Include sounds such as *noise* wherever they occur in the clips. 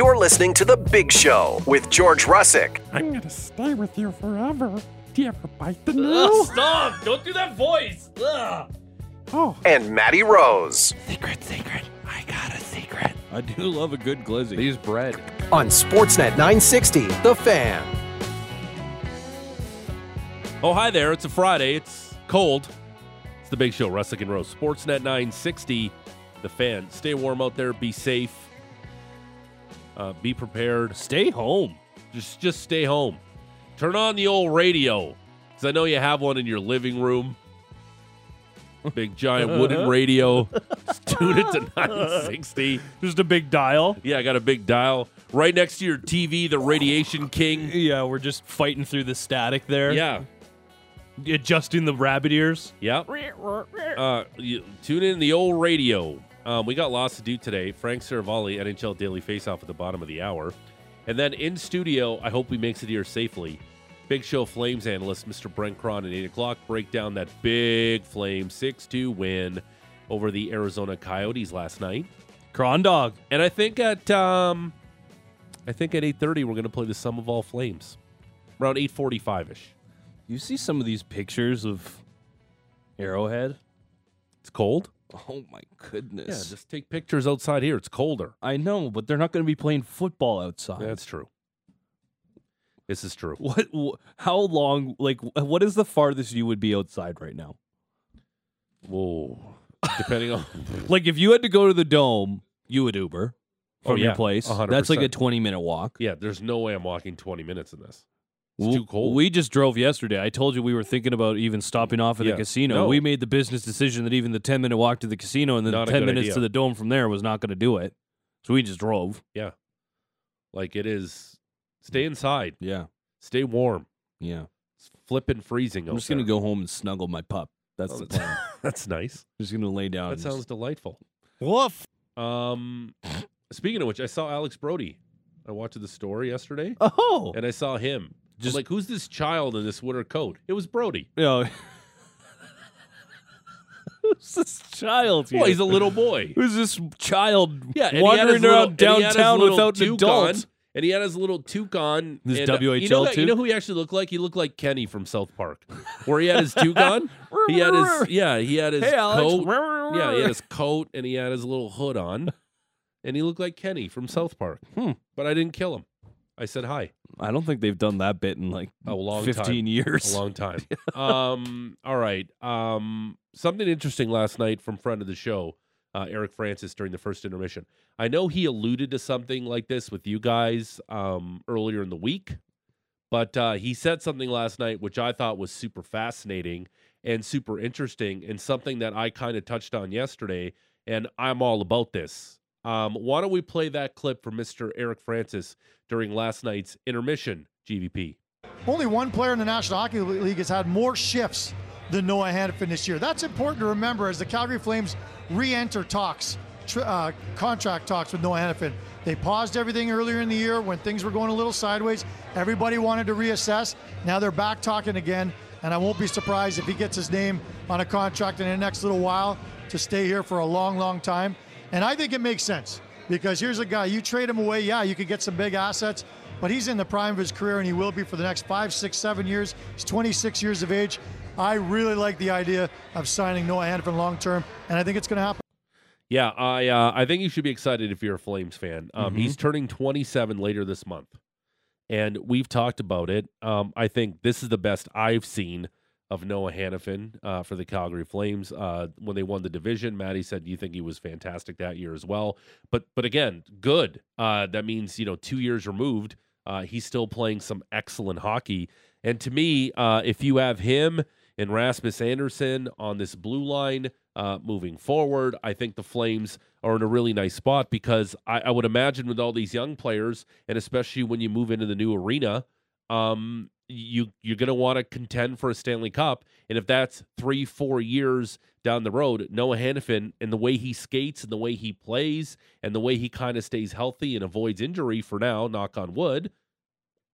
You're listening to The Big Show with George Russick. I'm gonna stay with you forever. Do you ever bite the Ugh, nail? stop! Don't do that voice. Ugh. Oh, And Maddie Rose secret, secret. I got a secret. I do love a good glizzy. These bread. on Sportsnet 960, The Fan. Oh, hi there. It's a Friday. It's cold. It's the big show, Russick and Rose. Sportsnet 960, the fan. Stay warm out there. Be safe. Uh, be prepared. Stay home. Just just stay home. Turn on the old radio. Because I know you have one in your living room. Big giant wooden *laughs* radio. Just tune it to 960. Just a big dial. Yeah, I got a big dial. Right next to your TV, the Radiation King. Yeah, we're just fighting through the static there. Yeah. Adjusting the rabbit ears. Yep. Uh, tune in the old radio. Um, we got lots to do today. Frank Seravalli, NHL Daily Faceoff at the bottom of the hour. And then in studio, I hope he makes it here safely. Big Show Flames analyst, Mr. Brent Krahn at 8 o'clock. Break down that big Flame 6 2 win over the Arizona Coyotes last night. Krahn dog. And I think at um, I think at 8.30, we're going to play the Sum of All Flames. Around 8.45 ish. You see some of these pictures of Arrowhead? It's cold. *laughs* Oh my goodness. Yeah, just take pictures outside here. It's colder. I know, but they're not going to be playing football outside. That's true. This is true. what, wh- how long like what is the farthest you would be outside right now? Whoa. Depending on *laughs* Like if you had to go to the dome, you would Uber from Oh, your place. 100%. That's like a 20 minute walk. yeah, there's no way I'm walking 20 minutes in this. It's too cold. We just drove yesterday. I told you we were thinking about even stopping off at Yeah. the casino. No. We made the business decision that even the 10 minute walk to the casino and then Not a 10 good minutes idea. to the dome from there was not going to do it. So we just drove. Yeah. Like it is. Stay inside. Yeah. Stay warm. Yeah. It's flipping freezing. I'm just going to go home and snuggle my pup. That's the plan. *laughs* That's nice. just going to lay down. That and sounds delightful. woof. Um, speaking of which, I saw Alex Brody. I watched the story yesterday, Oh. and I saw him. Just like, who's this child in this winter coat? It was Brody. *laughs* You know, Who's this child here? Well, he's a little boy. Who's this child Yeah, and he had his wandering around and he had his downtown without an adult? on, and he had his little toque on. This and, uh, you know WHL that- You know who he actually looked like? He looked like Kenny from South Park, where he had his *laughs* toque on. he had his *laughs* yeah, he had his Hey, coat. Yeah, he had his coat and he had his little hood on, and he looked like Kenny from South Park. Hmm. But I didn't kill him. I said hi. I don't think they've done that bit in like A long 15 time. years. A long time. *laughs* um. All right. Um. Something interesting last night from friend of the show, uh, Eric Francis, during the first intermission. I know he alluded to something like this with you guys um, earlier in the week, but uh, he said something last night which I thought was super fascinating and super interesting, and something that I kind of touched on yesterday. And I'm all about this. Um, why don't we play that clip from Mr. Eric Francis during last night's intermission? GVP. Only one player in the National Hockey League has had more shifts than Noah Hanifin this year. That's important to remember as the Calgary Flames re-enter talks, tr- uh, contract talks with Noah Hanifin. They paused everything earlier in the year when things were going a little sideways. Everybody wanted to reassess. Now they're back talking again, and I won't be surprised if he gets his name on a contract in the next little while to stay here for a long, long time. And I think it makes sense because here's a guy you trade him away. Yeah, you could get some big assets, but he's in the prime of his career and he will be for the next five, six, seven years. He's 26 years of age. I really like the idea of signing Noah Hanifin long term, and I think it's going to happen. Yeah, I uh, I think you should be excited if you're a Flames fan. Um, Mm-hmm. He's turning 27 later this month, and we've talked about it. Um, I think this is the best I've seen of Noah Hanifin uh, for the Calgary Flames. Uh, when they won the division, Maddie said you think he was fantastic that year as well. But but again, good. Uh, that means you know two years removed, uh, he's still playing some excellent hockey. And to me, uh, if you have him and Rasmus Andersson on this blue line uh, moving forward, I think the Flames are in a really nice spot because I, I would imagine with all these young players, and especially when you move into the new arena, um, you you're going to want to contend for a Stanley Cup, and if that's three four years down the road, Noah Hanifin and the way he skates and the way he plays and the way he kind of stays healthy and avoids injury for now, knock on wood.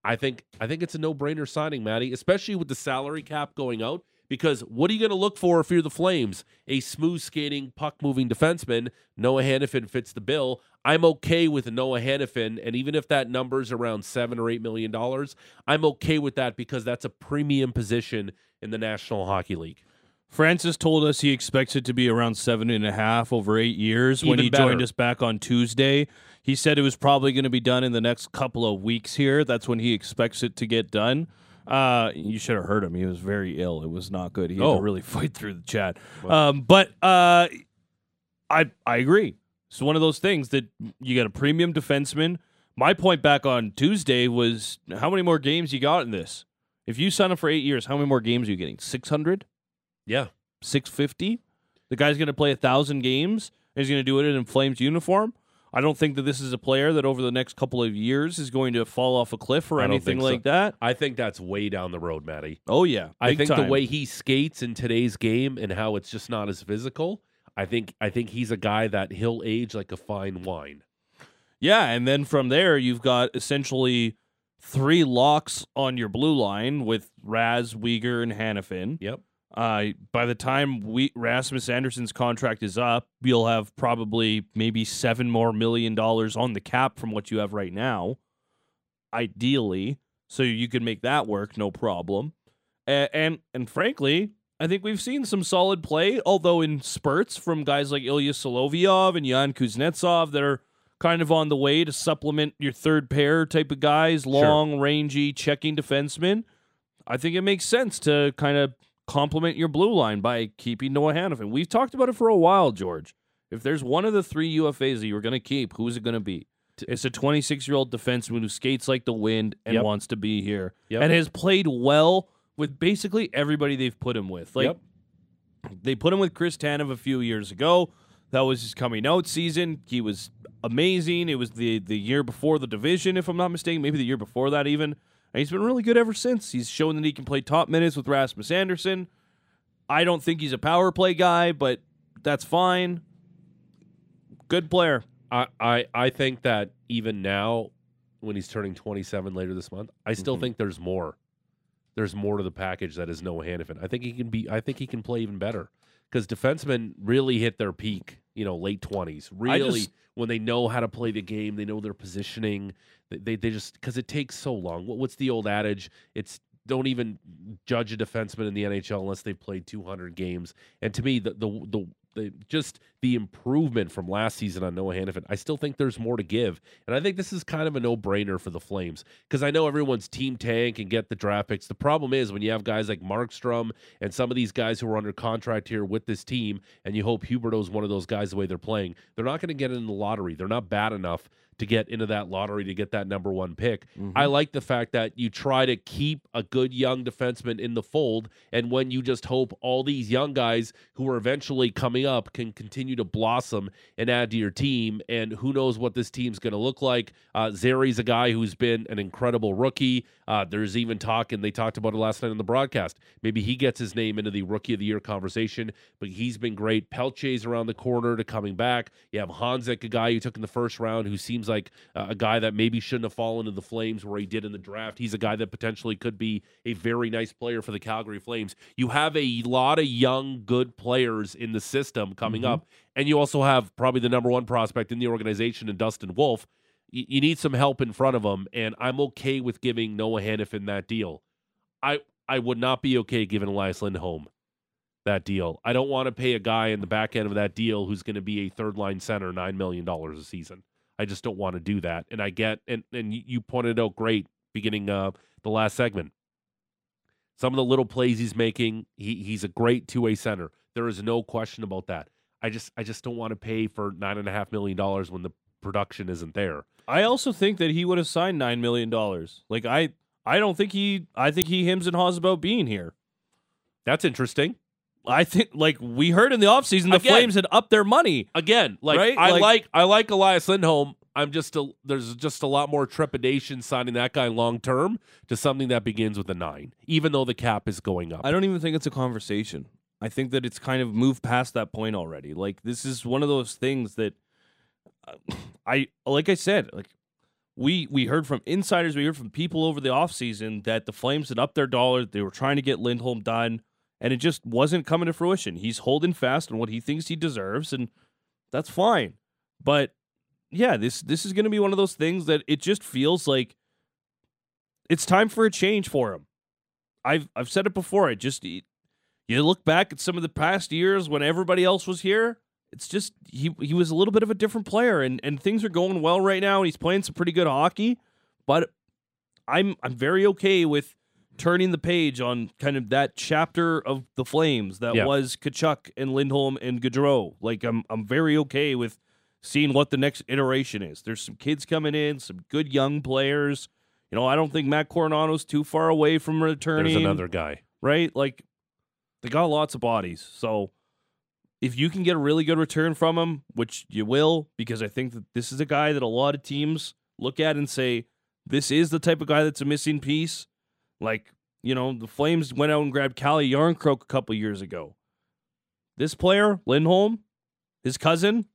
I think I think it's a no brainer signing, Maddie, especially with the salary cap going out Because what are you going to look for if you're the Flames? A smooth skating, puck moving defenseman. Noah Hanifin fits the bill. I'm okay with Noah Hanifin, and even if that number's around seven or eight million dollars, I'm okay with that because that's a premium position in the National Hockey League. Francis told us he expects it to be around seven and a half over eight years. when Even he joined us back on Tuesday, he said it was probably going to be done in the next couple of weeks here. That's when he expects it to get done. Uh, you should have heard him. He was very ill. It was not good. He had Oh. to really *laughs* fight through the chat. Um, but uh, I I agree. It's one of those things that you got a premium defenseman. My point back on Tuesday was how many more games you got in this? If you sign up for eight years, how many more games are you getting? Six hundred. Yeah, 650. The guy's going to play a thousand games. And he's going to do it in Flames uniform. I don't think that this is a player that over the next couple of years is going to fall off a cliff or anything so. like that. I think that's way down the road, Matty. Oh yeah, I think time. the way he skates in today's game and how it's just not as physical. I think I think he's a guy that he'll age like a fine wine. yeah, and then from there you've got essentially three locks on your blue line with Raz, Weegar, and Hanifin. Yep. Uh, by the time we Rasmus Andersson's contract is up, you'll have probably maybe seven more million dollars on the cap from what you have right now. Ideally, so you could make that work, no problem. And and, and frankly, I think we've seen some solid play, although in spurts from guys like Ilya Solovyov and Yan Kuznetsov that are kind of on the way to supplement your third pair type of guys, long, rangy, checking defensemen. I think it makes sense to kind of complement your blue line by keeping Noah Hanifin. We've talked about it for a while, George. If there's one of the three UFAs that you're going to keep, who's it going to be? It's a 26 year old defenseman who skates like the wind and Yep. wants to be here Yep. and has played well with basically everybody they've put him with. Like Yep. they put him with Chris Tanev a few years ago. That was his coming out season. He was amazing. It was the the year before the division, if I'm not mistaken, maybe the year before that even. And he's been really good ever since. He's shown that he can play top minutes with Rasmus Andersson. I don't think he's a power play guy, but that's fine. Good player. I, I I think that even now, when he's turning 27 later this month, I still Mhm. think there's more. There's more to the package that is Noah Hanifin. I think he can be. I think he can play even better because defensemen really hit their peak. You know, late 20s. Really, just- when they know how to play the game, they know their positioning. They they, they just because it takes so long. What, what's the old adage? It's don't even judge a defenseman in the NHL unless they've played 200 games. And to me, the the the, the just the improvement from last season on Noah Hanifin, I still think there's more to give. And I think this is kind of a no-brainer for the Flames because I know everyone's team tank and get the draft picks. The problem is when you have guys like Markstrom and some of these guys who are under contract here with this team, and you hope Huberdeau's one of those guys the way they're playing, they're not going to get in the lottery. They're not bad enough to get into that lottery to get that number one pick. I like the fact that you try to keep a good young defenseman in the fold, and when you just hope all these young guys who are eventually coming up can continue to blossom and add to your team. And who knows what this team's going to look like? Uh, Zary's a guy who's been an incredible rookie. Uh, there's even talk, and they talked about it last night on the broadcast. Maybe he gets his name into the rookie of the year conversation, but he's been great. Pelche's around the corner to coming back. You have Honzek, a guy you took in the first round, who seems like uh, a guy that maybe shouldn't have fallen to the Flames where he did in the draft. He's a guy that potentially could be a very nice player for the Calgary Flames. You have a lot of young, good players in the system coming up, and you also have probably the number one prospect in the organization in Dustin Wolf. Y- You need some help in front of him, and I'm okay with giving Noah Hanifin that deal. I I would not be okay giving Elias Lindholm that deal. I don't want to pay a guy in the back end of that deal who's going to be a third line center nine million dollars a season. I just don't want to do that. And I get and and you- pointed out great beginning uh the last segment. Some of the little plays he's making, he he's a great two way center. There is no question about that. I just I just don't want to pay for nine and a half million dollars when the production isn't there. I also think that he would have signed nine million dollars. Like I, I don't think he. I think he hims and haws about being here. That's interesting. I think, like we heard in the offseason, the Again. Flames had upped their money. Again, like Right? I Like- like, I like Elias Lindholm. I'm just a there's just a lot more trepidation signing that guy long term to something that begins with a nine, even though the cap is going up. I don't even think it's a conversation. I think that it's kind of moved past that point already. Like this is one of those things that uh, *clears throat* I like I said, like we we heard from insiders, we heard from people over the offseason that the Flames had upped their dollar, they were trying to get Lindholm done, and it just wasn't coming to fruition. He's holding fast on what he thinks he deserves, and that's fine. But yeah, this this is going to be one of those things that it just feels like it's time for a change for him. I've I've said it before. I just you look back at some of the past years when everybody else was here. It's just he he was a little bit of a different player, and and things are going well right now, and he's playing some pretty good hockey. But I'm I'm very okay with turning the page on kind of that chapter of the Flames that Yeah. was Tkachuk and Lindholm and Gaudreau. Like I'm I'm very okay with seeing what the next iteration is. There's some kids coming in, some good young players. You know, I don't think Matt Coronato's too far away from returning. There's another guy. right? Like they got lots of bodies. So if you can get a really good return from him, which you will, because I think that this is a guy that a lot of teams look at and say, this is the type of guy that's a missing piece. Like, you know, the Flames went out and grabbed Calle Järnkrok a couple years ago. This player, Lindholm, his cousin,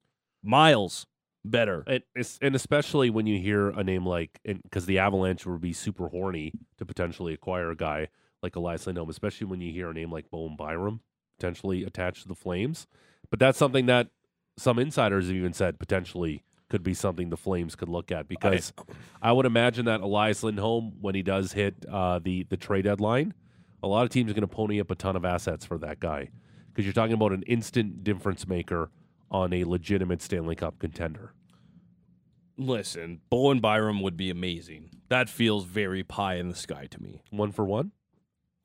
miles better. And, and especially when you hear a name like, because the Avalanche would be super horny to potentially acquire a guy like Elias Lindholm, especially when you hear a name like Bowen Byram potentially attached to the Flames. But that's something that some insiders have even said potentially could be something the Flames could look at because I, would imagine that Elias Lindholm, when he does hit uh, the the trade deadline, a lot of teams are going to pony up a ton of assets for that guy because you're talking about an instant difference maker on a legitimate Stanley Cup contender. Listen, Bowen Byram would be amazing. That feels very pie in the sky to me. One for one, *sighs*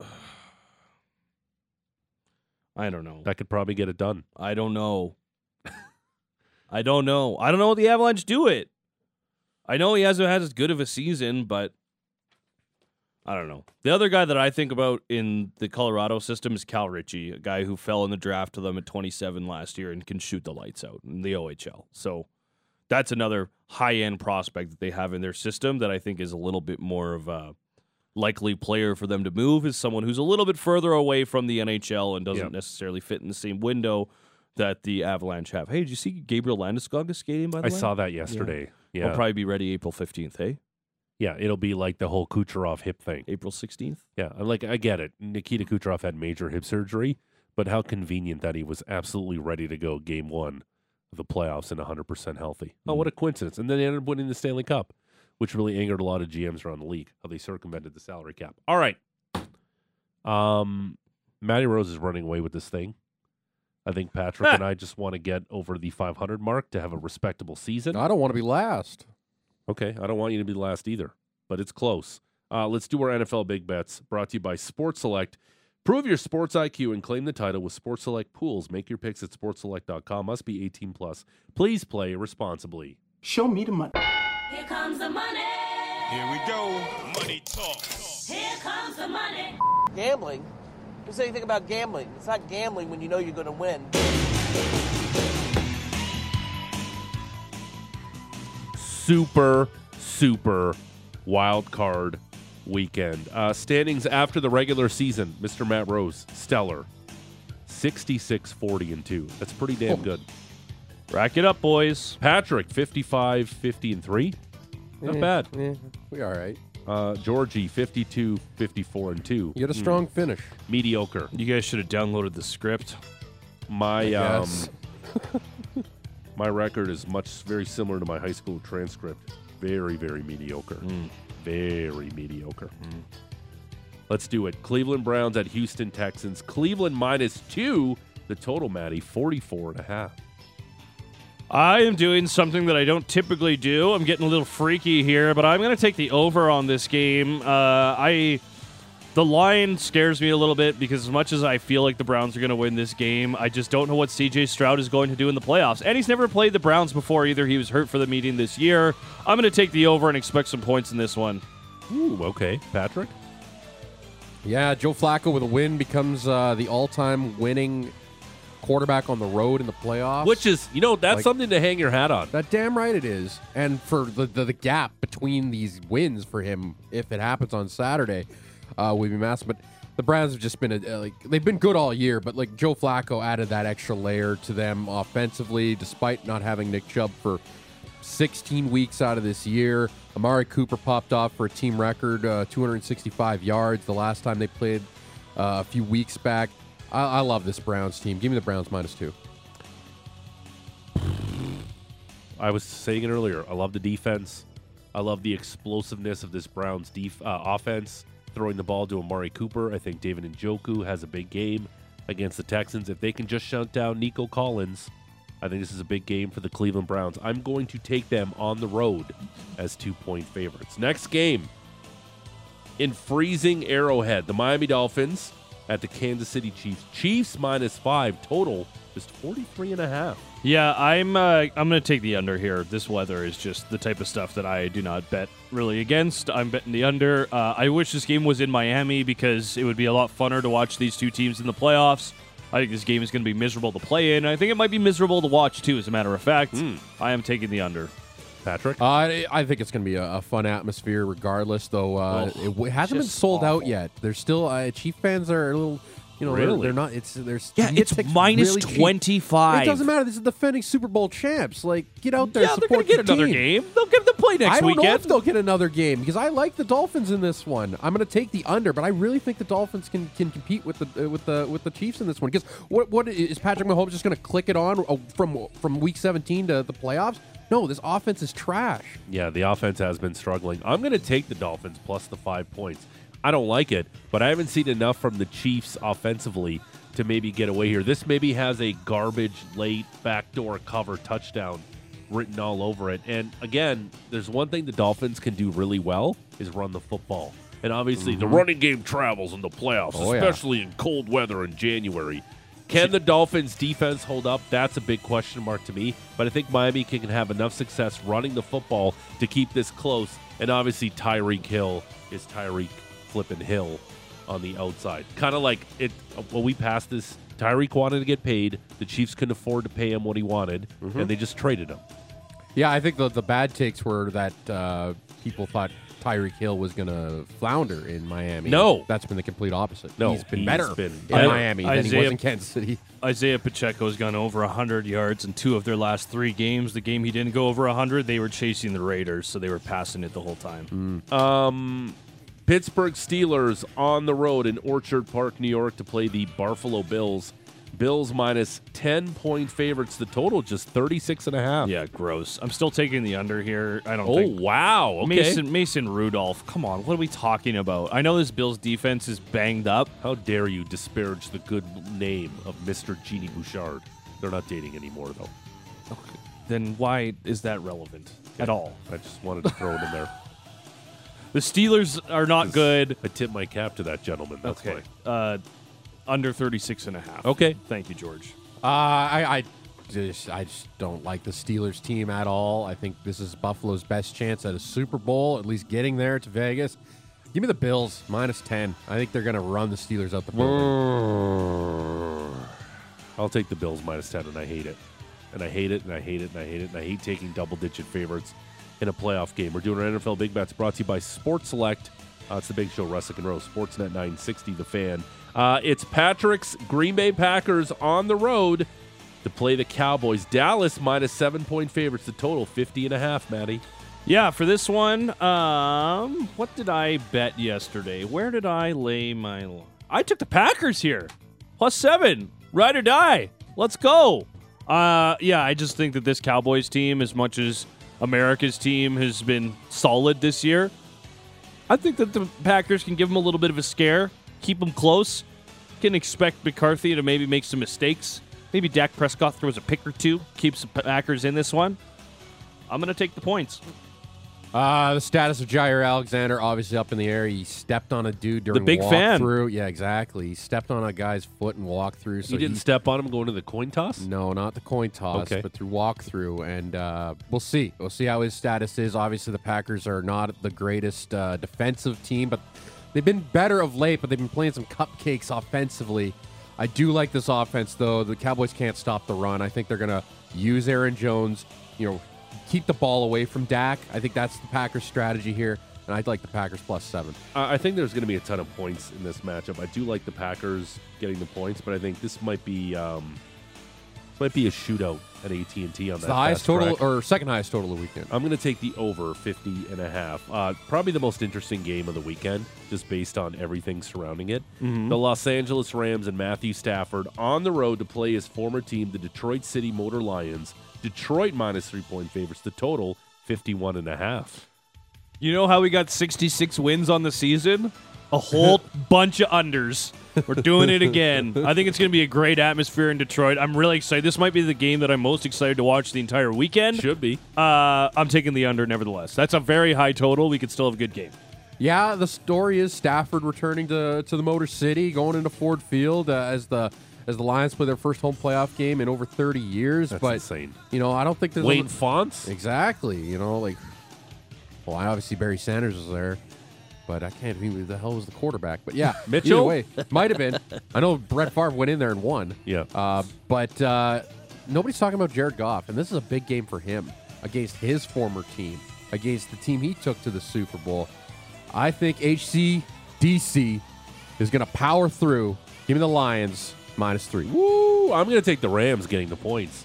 I don't know. that could probably get it done. I don't know. I don't know. I don't know what the Avalanche do it. I know he hasn't had as good of a season, but I don't know. The other guy that I think about in the Colorado system is Cal Ritchie, a guy who fell in the draft to them at 27 last year and can shoot the lights out in the OHL. So that's another high end prospect that they have in their system that I think is a little bit more of a likely player for them to move is someone who's a little bit further away from the NHL and doesn't Yep. necessarily fit in the same window that the Avalanche have. Hey, did you see Gabriel Landeskog is skating by the I way? saw that yesterday. Yeah, he'll probably be ready April 15th, hey? yeah, it'll be like the whole Kucherov hip thing. April 16th? Yeah, like I get it. Nikita Kucherov had major hip surgery, but how convenient that he was absolutely ready to go game one of the playoffs and 100% healthy. Oh, what a coincidence! And then they ended up winning the Stanley Cup, which really angered a lot of GMs around the league. How they circumvented the salary cap. All right, um, Matty Rose is running away with this thing. I think Patrick and I just want to get over the 500 mark to have a respectable season. I don't want to be last. Okay, I don't want you to be last either, but it's close. Uh, let's do our NFL big bets. Brought to you by Sports Select. Prove your sports IQ and claim the title with Sports Select pools. Make your picks at sportselect.com. Must be 18 plus. Please play responsibly. Show me the money. Here comes the money. Here we go. Money talk. Here comes the money. Gambling? Who said anything about gambling? It's not gambling when you know you're going to win. Super, super wild card weekend. Uh, standings after the regular season Mr. Matt Rose, stellar. 66 40 and 2. That's pretty damn good. Rack it up, boys. Patrick, 55 50 and 3. Not Eh, bad. eh, we all right. Uh, Georgie, 52 54 and 2. You Hmm. had a strong finish. Mediocre. You guys should have downloaded the script. My um, Yes. *laughs* my record is much very similar to my high school transcript. Very, very mediocre. Very mediocre. Let's do it. Cleveland Browns at Houston Texans. Cleveland minus two. The total, Maddie, 44 and a half. I am doing something that I don't typically do. I'm getting a little freaky here, but I'm going to take the over on this game. Uh, I the line scares me a little bit because as much as I feel like the Browns are going to win this game, I just don't know what CJ Stroud is going to do in the playoffs. And he's never played the Browns before either. He was hurt for the meeting this year. I'm going to take the over and expect some points in this one. Ooh, okay. Patrick? Yeah, Joe Flacco with a win becomes uh, the all-time winning quarterback on the road in the playoffs. Which is, you know, that's Like- something to hang your hat on. that damn right it is. And for the, the the gap between these wins for him, if it happens on Saturday, uh, would be massive. But the Browns have just been a, like they've been good all year, but like Joe Flacco added that extra layer to them offensively, despite not having Nick Chubb for 16 weeks out of this year. Amari Cooper popped off for a team record, uh, 265 yards the last time they played uh, a few weeks back. I, I love this Browns team. Give me the Browns minus two. I was saying it earlier. I love the defense. I love the explosiveness of this Browns def- uh, offense, throwing the ball to Amari Cooper. I think David Njoku has a big game against the Texans. If they can just shut down Nico Collins, I think this is a big game for the Cleveland Browns. I'm going to take them on the road as two point favorites. Next game in freezing Arrowhead, the Miami Dolphins at the Kansas City Chiefs. Chiefs minus five, total is 43 and a half. Yeah, I'm uh, I'm going to take the under here. This weather is just the type of stuff that I do not bet really against. I'm betting the under. Uh, I wish this game was in Miami because it would be a lot funner to watch these two teams in the playoffs. I think this game is going to be miserable to play in. I think it might be miserable to watch too. As a matter of fact, I am taking the under. Patrick, Uh, I I think it's going to be a, a fun atmosphere, regardless. Though uh, Oh, it w- hasn't been just sold out yet. There's still uh, Chief fans are a little, you know, they're- Really? they're, not. It's there's Yeah, it's minus really 25. It doesn't matter. This is defending Super Bowl champs. Like, get out there. Yeah, they're support going to get another team. game. They'll give them play next I don't weekend. know if they'll get another game because I like the Dolphins in this one. I'm going to take the under, but I really think the Dolphins can, can compete with the uh, with the with the Chiefs in this one. Because what what is Patrick Mahomes just going to click it on uh, from from week 17 to the playoffs? No, this offense is trash. Yeah, the offense has been struggling. I'm going to take the Dolphins plus the five points. I don't like it, but I haven't seen enough from the Chiefs offensively to maybe get away here. This maybe has a garbage late backdoor cover touchdown written all over it. And again, there's one thing the Dolphins can do really well is run the football. And obviously, the mm-hmm. running game travels in the playoffs, Oh, yeah. especially in cold weather in January. Can the Dolphins defense hold up? That's a big question mark to me. But I think Miami can have enough success running the football to keep this close. And obviously, Tyreek Hill is Tyreek flipping Hill on the outside. Kind of like it when we passed this. Tyreek wanted to get paid. The Chiefs couldn't afford to pay him what he wanted, Mm-hmm. and they just traded him. Yeah, I think the the bad takes were that uh, people thought Tyreek Hill was going to flounder in Miami. No. that's been the complete opposite. No, he's been he's better been in better. Miami than he Isaiah- was in Kansas City. *laughs* Isaiah Pacheco's gone over 100 yards in two of their last three games. The game he didn't go over 100, they were chasing the Raiders, so they were passing it the whole time. Um, Pittsburgh Steelers on the road in Orchard Park, New York, to play the Buffalo Bills. Bills minus 10 point favorites. The total just 36 and a half. Yeah, gross. I'm still taking the under here. I don't Oh, think. wow. Okay. Mason Mason Rudolph. Come on, what are we talking about? I know this Bills defense is banged up. How dare you disparage the good name of Mr. Genie Bouchard? They're not dating anymore, though. Okay. Then why is that relevant at all? I just wanted to throw it in there. *laughs* The Steelers are not good. I tip my cap to that gentleman. That's Okay. why. Uh, under 36 and a half. Okay. Thank you, George. Uh, I, I just I just don't like the Steelers team at all. I think this is Buffalo's best chance at a Super Bowl, at least getting there to Vegas. Give me the Bills minus ten. I think they're going to run the Steelers out the building. I'll take the Bills minus 10, and I hate it. And I hate it, and I hate it, and I hate it, and I hate taking double digit favorites in a playoff game. We're doing our NFL Big Bets brought to you by Sports Select. Uh, it's the big show, Russick and Rose, Sportsnet 960, The Fan. Uh, it's Patrick's Green Bay Packers on the road to play the Cowboys. Dallas minus seven point favorites. The total 50 and a half, Maddie. Yeah, for this one, um, what did I bet yesterday? Where did I lay my? I took the Packers here, plus seven, ride or die. Let's go. Uh, yeah, I just think that this Cowboys team, as much as America's team has been solid this year, I think that the Packers can give them a little bit of a scare, keep them close. Can expect McCarthy to maybe make some mistakes. Maybe Dak Prescott throws a pick or two, keeps the Packers in this one. I'm going to take the points. Uh, the status of Jaire Alexander obviously up in the air. He stepped on a dude during the big fan. Through, yeah, exactly. He stepped on a guy's foot and walked through. So you didn't he- step on him going to the coin toss? No, not the coin toss, Okay. but through walkthrough, and uh, we'll see. We'll see how his status is. Obviously, the Packers are not the greatest uh, defensive team, but they've been better of late. But they've been playing some cupcakes offensively. I do like this offense, though. The Cowboys can't stop the run. I think they're going to use Aaron Jones. You know, keep the ball away from Dak. I think that's the Packers' strategy here, and I'd like the Packers plus seven. I think there's going to be a ton of points in this matchup. I do like the Packers getting the points, but I think this might be um, Might be a shootout at AT&T on It's that the highest total track. or second highest total of the weekend. I'm going to take the over 50 and a half. Uh, probably the most interesting game of the weekend, just based on everything surrounding it. Mhm. The Los Angeles Rams and Matthew Stafford on the road to play his former team, the Detroit City Motor Lions. Detroit minus three point favorites. The total 51 and a half. You know how we got 66 wins on the season? A whole *laughs* bunch of unders. We're doing it again. I think it's going to be a great atmosphere in Detroit. I'm really excited. This might be the game that I'm most excited to watch the entire weekend. Should be. Uh, I'm taking the under, nevertheless. That's a very high total. We could still have a good game. Yeah, the story is Stafford returning to, to the Motor City, going into Ford Field uh, as the as the Lions play their first home playoff game in over 30 years. That's but insane. you know, I don't think there's Wayne a, Fontes? exactly. You know, like well, I obviously Barry Sanders was there, but I can't remember who the hell was the quarterback. But yeah, Mitchell? Way, might have been. *laughs* I know Brett Favre went in there and won. Yeah. Uh, but uh, nobody's talking about Jared Goff, and this is a big game for him against his former team, against the team he took to the Super Bowl. I think HCDC is going to power through. Give me the Lions minus three. Woo! I'm going to take the Rams getting the points.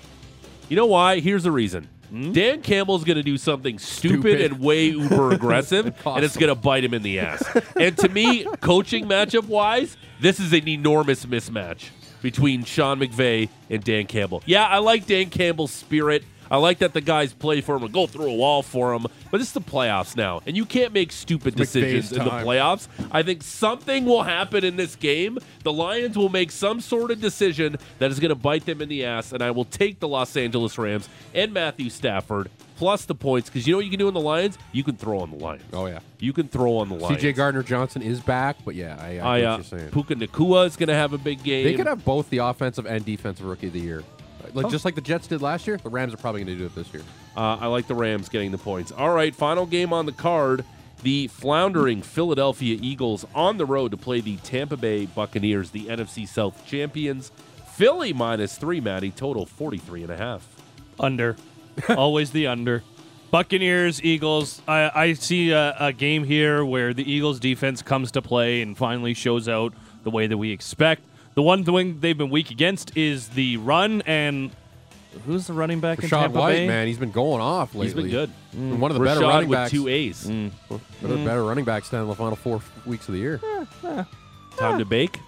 You know why? Here's the reason. Hmm? Dan Campbell's going to do something stupid, Stupid. and way uber aggressive, *laughs* and, it's going to bite him in the ass. and to me, coaching matchup wise, this is an enormous mismatch between Sean McVay and Dan Campbell. Yeah, I like Dan Campbell's spirit. I like that the guys play for him and go through a wall for him. But is the playoffs now, and you can't make stupid It's decisions in the playoffs. I think something will happen in this game. The Lions will make some sort of decision that is going to bite them in the ass, and I will take the Los Angeles Rams and Matthew Stafford plus the points because you know what you can do in the Lions? You can throw on the Lions. Oh yeah. You can throw on the Lions. CJ Gardner Johnson is back, but yeah, I, I, I, uh, what you're saying. Puka Nacua is going to have a big game. They could have both the offensive and defensive rookie of the year. Like just like the Jets did last year, the Rams are probably going to do it this year. Uh, I like the Rams getting the points. All right, final game on the card. The floundering Philadelphia Eagles on the road to play the Tampa Bay Buccaneers, the NFC South champions. Philly minus three, Matty. Total 43 and a half. Under. *laughs* Always the under. Buccaneers, Eagles. I, I see a, a game here where the Eagles defense comes to play and finally shows out the way that we expect. The one thing they've been weak against is the run and who's the running back in Rachaad Tampa White, Bay? man, he's been going off lately. He's been good. And One of the better Rachaad running with backs. two A's. Mm. One of the mm. better running backs down in the final four weeks of the year. Time to bake.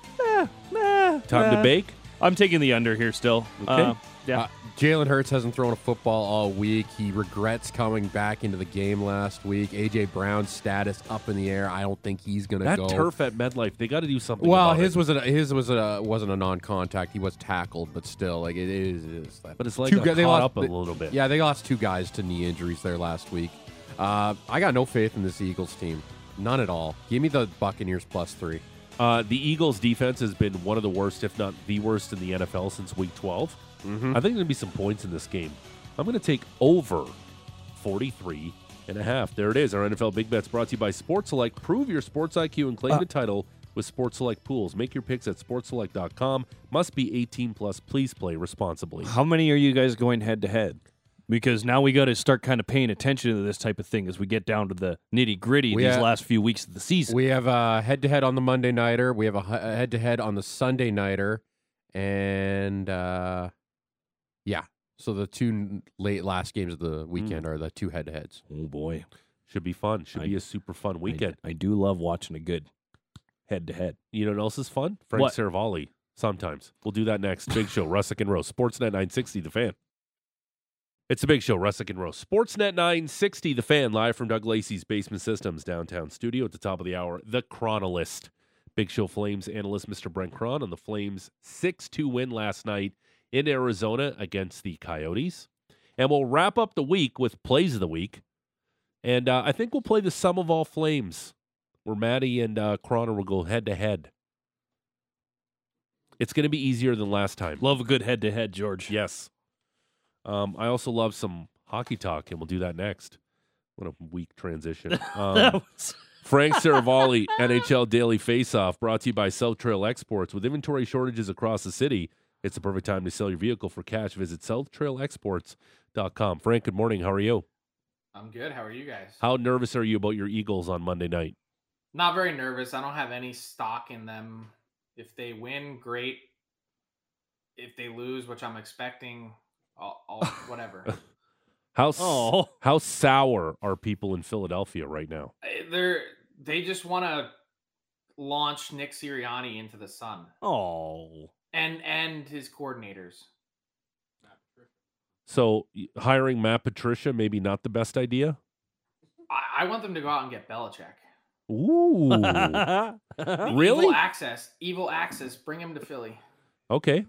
Nah, Time to eh, bake. Eh, eh. I'm taking the under here still. Okay. Uh, yeah. Uh, Jalen Hurts hasn't thrown a football all week. He regrets coming back into the game last week. AJ Brown's status up in the air. I don't think he's going to go. That go. turf at MetLife. they got to do something. well, about his it. was a his was a wasn't a non-contact. He was tackled, but still, like it is. It is that. But his leg Two got guy- they lost- up a little bit. Yeah, they lost two guys to knee injuries there last week. Uh, I got no faith in this Eagles team, none at all. Give me the Buccaneers plus three. Uh, the Eagles' defense has been one of the worst, if not the worst, in the NFL since Week 12. Mm-hmm. I think there's going to be some points in this game. I'm going to take over 43 and a half. There it is. Our NFL Big Bets brought to you by Sports Select. Prove your sports IQ and claim the title with Sports Select pools. Make your picks at sportselect.com. Must be 18 plus. Please play responsibly. How many are you guys going head to head? Because now we got to start kind of paying attention to this type of thing as we get down to the nitty gritty these ha- last few weeks of the season. We have a head-to-head on the Monday nighter. We have a head-to-head on the Sunday nighter, and uh, yeah. So the two late last games of the weekend are the two head-to-heads. oh boy, Should be fun. Should I- be a super fun weekend. I, do love watching a good head to head. You know what else is fun? Frank What? Seravalli. Sometimes. We'll do that next. Big Show, *laughs* Russick and Rose. Sportsnet 960, The Fan. It's a big show, Russick and Rose. Sportsnet 960, The Fan, live from Doug Lacey's Basement Systems downtown studio at the top of the hour. The Chronolist. Big Show Flames analyst Mr. Brent Krahn on the Flames 6 2 win last night in Arizona against the Coyotes. And we'll wrap up the week with plays of the week. And uh, I think we'll play the sum of all flames where Maddie and uh, Croner will go head to head. It's going to be easier than last time. Love a good head to head, George. Yes. Um, I also love some hockey talk, and we'll do that next. What a weak transition. *laughs* Um, was- Frank Seravalli, *laughs* NHL Daily Faceoff, brought to you by South Trail Exports. With inventory shortages across the city, it's the perfect time to sell your vehicle for cash. Visit SouthTrailExports.com. Frank, good morning. How are you? I'm good. How are you guys? How nervous are you about your Eagles on Monday night? Not very nervous. I don't have any stock in them. If they win, great. if they lose, which I'm expecting, I'll, I'll whatever. *laughs* How Oh. how sour are people in Philadelphia right now? Eh, They're they just want to launch Nick Sirianni into the sun Oh. and and his coordinators. So hiring Matt Patricia maybe not the best idea. I, I want them to go out and get Belichick. Ooh, *laughs* The Really? Evil access, evil access. Bring him to Philly. okay.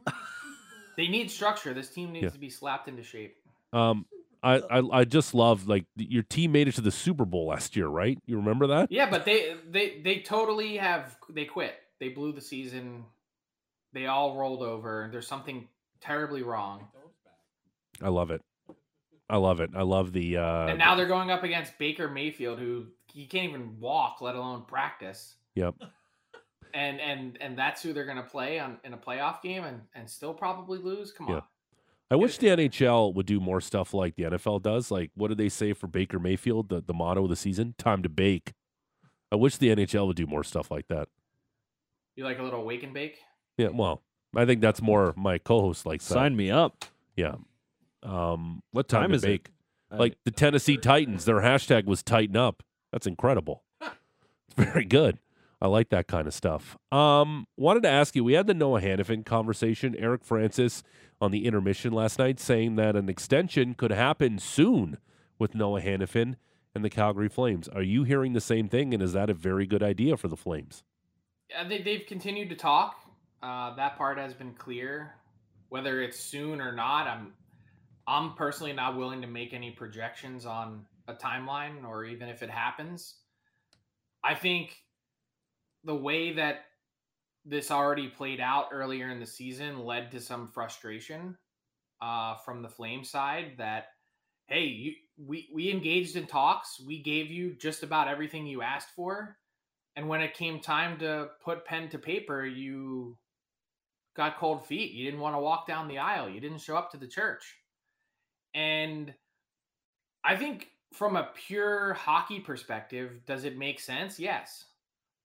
They need structure. This team needs Yeah. to be slapped into shape. Um, I, I I just love like your team made it to the Super Bowl last year, right? You remember that? Yeah, but they they they totally have they quit. They blew the season. They all rolled over. There's something terribly wrong. I love it. I love it. I love the. Uh, and now they're going up against Baker Mayfield, who he can't even walk, let alone practice. Yep. And and and that's who they're going to play on in a playoff game, and and still probably lose. Come Yeah. on. I wish the NHL would do more stuff like the NFL does. Like, what did they say for Baker Mayfield? The the motto of the season: "Time to bake." I wish the NHL would do more stuff like that. You like a little wake and bake? Yeah, well, I think that's more my co-host likes. that. Sign me up. Yeah. Um, What time time is it? bake. I Like the Tennessee Titans, their hashtag was "Tighten Up." That's incredible. It's very good. I like that kind of stuff. Um, wanted to ask you. We had the Noah Hanifin conversation. Eric Francis on the intermission last night saying that an extension could happen soon with Noah Hanifin and the Calgary Flames. Are you hearing the same thing? And is that a very good idea for the Flames? They've continued to talk. Uh, that part has been clear. Whether it's soon or not, I'm I'm personally not willing to make any projections on a timeline or even if it happens. I think the way that this already played out earlier in the season led to some frustration uh, from the Flame side that hey, you, we we engaged in talks. We gave you just about everything you asked for. And when it came time to put pen to paper, you got cold feet. You didn't want to walk down the aisle. You didn't show up to the church. And I think from a pure hockey perspective, does it make sense? Yes.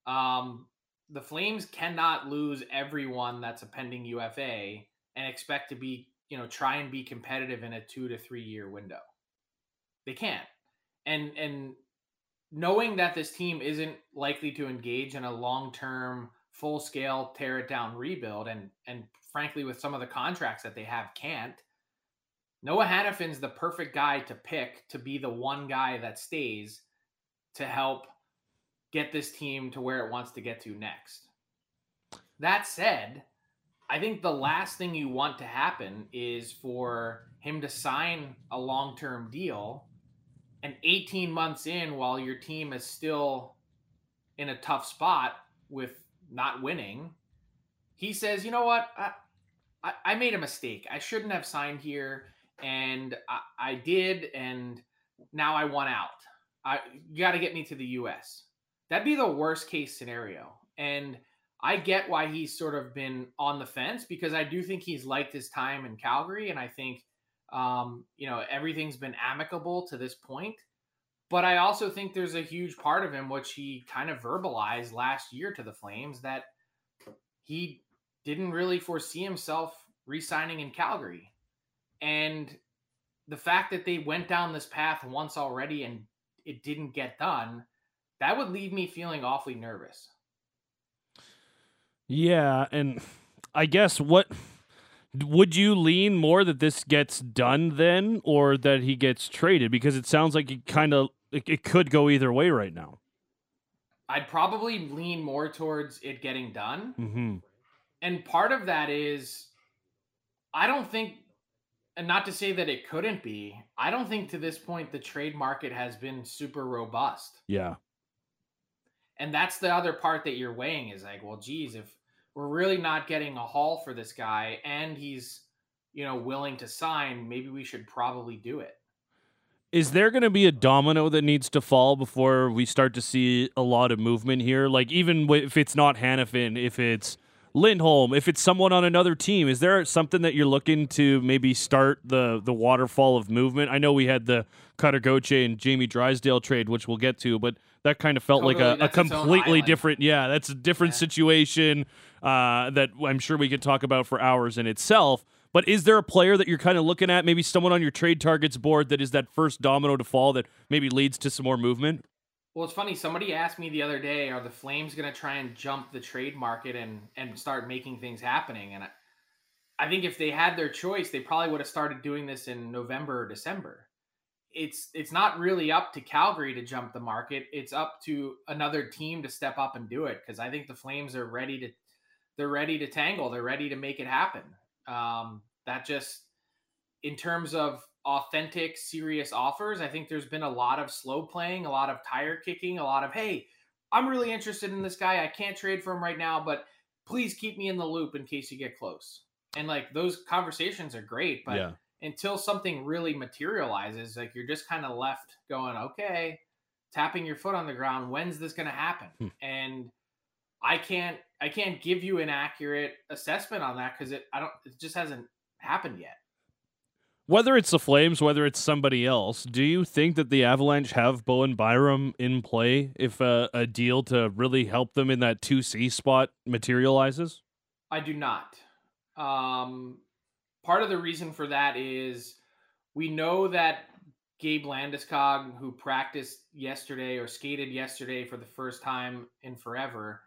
Um, the Flames cannot lose everyone that's a pending UFA and expect to be, you know, try and be competitive in a two to three year window. They can't. And and knowing that this team isn't likely to engage in a long-term full-scale tear it down rebuild and and frankly with some of the contracts that they have can't Noah Hanifin's the perfect guy to pick to be the one guy that stays to help get this team to where it wants to get to next. That said, I think the last thing you want to happen is for him to sign a long-term deal and 18 months in while your team is still in a tough spot with not winning he says you know what? I, I, I made a mistake. I shouldn't have signed here and i, I did and now i want out. I you got to get me to the us that'd be the worst case scenario and i get why he's sort of been on the fence because i do think he's liked his time in calgary and i think um, you know everything's been amicable to this point but I also think there's a huge part of him, which he kind of verbalized last year to the Flames, that he didn't really foresee himself re signing in Calgary. And the fact that they went down this path once already and it didn't get done, that would leave me feeling awfully nervous. Yeah, and I guess what would you lean more that this gets done then or that he gets traded because it sounds like it kind of it, it could go either way right now. I'd probably lean more towards it getting done. Mm-hmm. And part of that is, I don't think, and not to say that it couldn't be, I don't think to this point the trade market has been super robust. Yeah. And that's the other part that you're weighing is like, well, geez, if we're really not getting a haul for this guy and he's, you know, willing to sign, maybe we should probably do it. Is there going to be a domino that needs to fall before we start to see a lot of movement here? Like even if it's not Hanifin, if it's Lindholm, if it's someone on another team, is there something that you're looking to maybe start the the waterfall of movement? I know we had the Cutter Gauthier and Jamie Drysdale trade, which we'll get to, but that kind of felt Totally, like a, a that's its own completely different. Yeah, that's a different situation uh, that I'm sure we could talk about for hours in itself. But is there a player that you're kind of looking at, maybe someone on your trade targets board that is that first domino to fall that maybe leads to some more movement? Well, it's funny. Somebody asked me the other day, "Are the Flames going to try and jump the trade market and and start making things happening?" And I, I think if they had their choice, they probably would have started doing this in November or December. It's it's not really up to Calgary to jump the market. It's up to another team to step up and do it because I think the Flames are ready to they're ready to tangle. They're ready to make it happen. Um, that just in terms of authentic, serious offers, I think there's been a lot of slow playing, a lot of tire kicking, a lot of, hey, I'm really interested in this guy. I can't trade for him right now, but please keep me in the loop in case you get close. And like those conversations are great, but Yeah. until something really materializes, like you're just kind of left going, okay, tapping your foot on the ground. When's this going to happen? Hmm. And I can't, I can't give you an accurate assessment on that because it, I don't, it just hasn't happened yet. Whether it's the Flames, whether it's somebody else, do you think that the Avalanche have Bowen Byram in play if a, a deal to really help them in that 2C spot materializes? I do not. Um, part of the reason for that is we know that Gabe Landeskog, who practiced yesterday or skated yesterday for the first time in forever,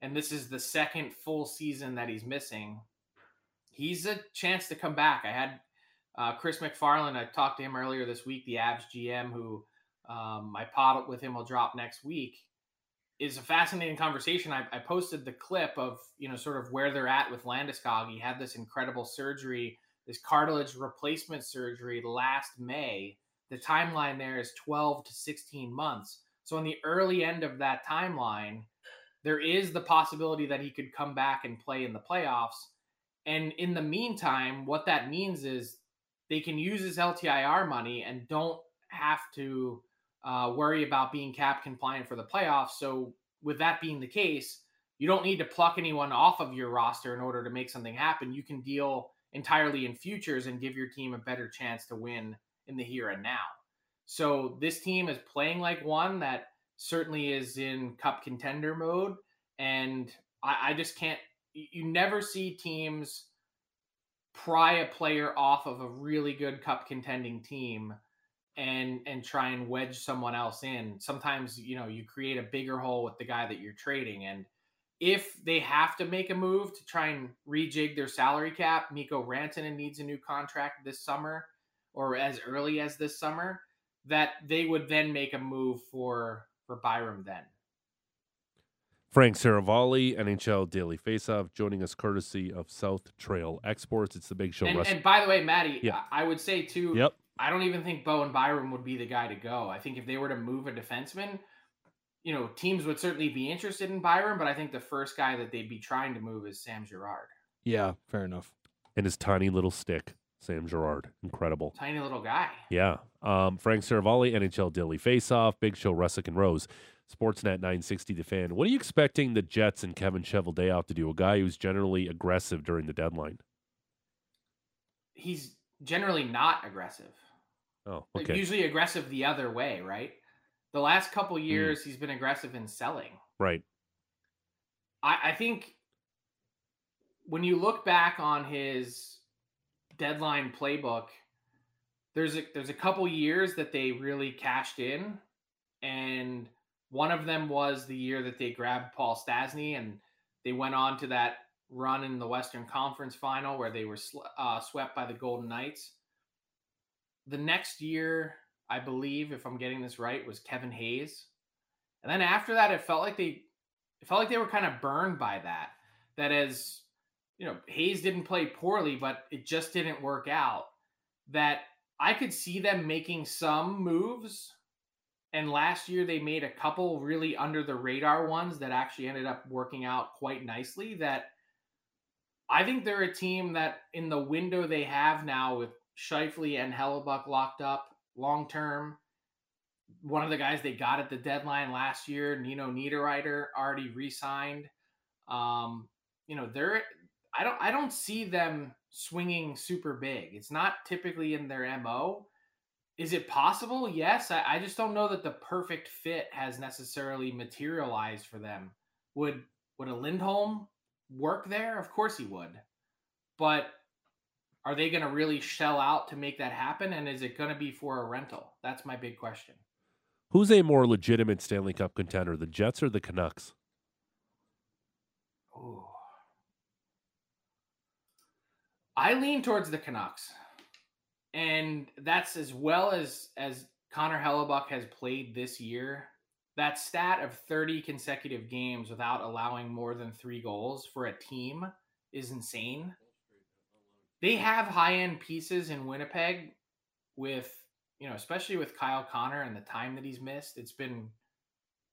and this is the second full season that he's missing, he's a chance to come back. I had uh, Chris MacFarland, I talked to him earlier this week, the Avs GM, who um, my pod with him will drop next week is a fascinating conversation. I, I posted the clip of you know sort of where they're at with Landeskog. He had this incredible surgery, this cartilage replacement surgery last May. The timeline there is 12 to 16 months. So in the early end of that timeline, there is the possibility that he could come back and play in the playoffs. And in the meantime, what that means is they can use his LTIR money and don't have to uh, worry about being cap compliant for the playoffs. So, with that being the case, you don't need to pluck anyone off of your roster in order to make something happen. You can deal entirely in futures and give your team a better chance to win in the here and now. So, this team is playing like one that certainly is in cup contender mode. And I, I just can't, you never see teams pry a player off of a really good cup contending team and and try and wedge someone else in. Sometimes, you know, you create a bigger hole with the guy that you're trading and if they have to make a move to try and rejig their salary cap, Mikko Rantanen needs a new contract this summer or as early as this summer, that they would then make a move for for Byram then. Frank Seravalli, NHL Daily Faceoff, joining us courtesy of South Trail Exports. It's the Big Show. And, Russ- and by the way, Maddie, Yeah. I I would say too. Yep. I don't even think Bowen Byram would be the guy to go. I think if they were to move a defenseman, you know, teams would certainly be interested in Byram, but I think the first guy that they'd be trying to move is Sam Girard. Yeah, fair enough. and his tiny little stick, Sam Girard. Incredible. Tiny little guy. Yeah. Um, Frank Seravalli, NHL Daily Faceoff, Big Show, Russick and Rose, Sportsnet 960 The Fan. What are you expecting the Jets and Kevin Cheveldayoff to do? A guy who's generally aggressive during the deadline. He's generally not aggressive. Oh, okay. Hmm. Usually aggressive the other way, right? The last couple years, he's been aggressive in selling. right. I, I think when you look back on his deadline playbook, there's a there's a couple years that they really cashed in, and one of them was the year that they grabbed Paul Stastny and they went on to that run in the Western Conference Final where they were uh, swept by the Golden Knights. The next year, I believe, if I'm getting this right, was Kevin Hayes, and then after that, it felt like they it felt like they were kind of burned by that. That as you know, Hayes didn't play poorly, but it just didn't work out. That I could see them making some moves. And last year they made a couple really under the radar ones that actually ended up working out quite nicely. That I think they're a team that in the window they have now with Scheifele and Hellebuyck locked up long term. One of the guys they got at the deadline last year, Nino Niederreiter, already re-signed. Um, you know, they're I don't I don't see them swinging super big. It's not typically in their MO. Is it possible? Yes. I, I just don't know that the perfect fit has necessarily materialized for them. Would would a Lindholm work there? Of course he would. But are they going to really shell out to make that happen? And is it going to be for a rental? That's my big question. Who's a more legitimate Stanley Cup contender, the Jets or the Canucks? Ooh. I lean towards the Canucks. And that's as well as as Connor Hellebuyck has played this year. That stat of 30 consecutive games without allowing more than 3 goals for a team is insane. They have high-end pieces in Winnipeg with, you know, especially with Kyle Connor and the time that he's missed. It's been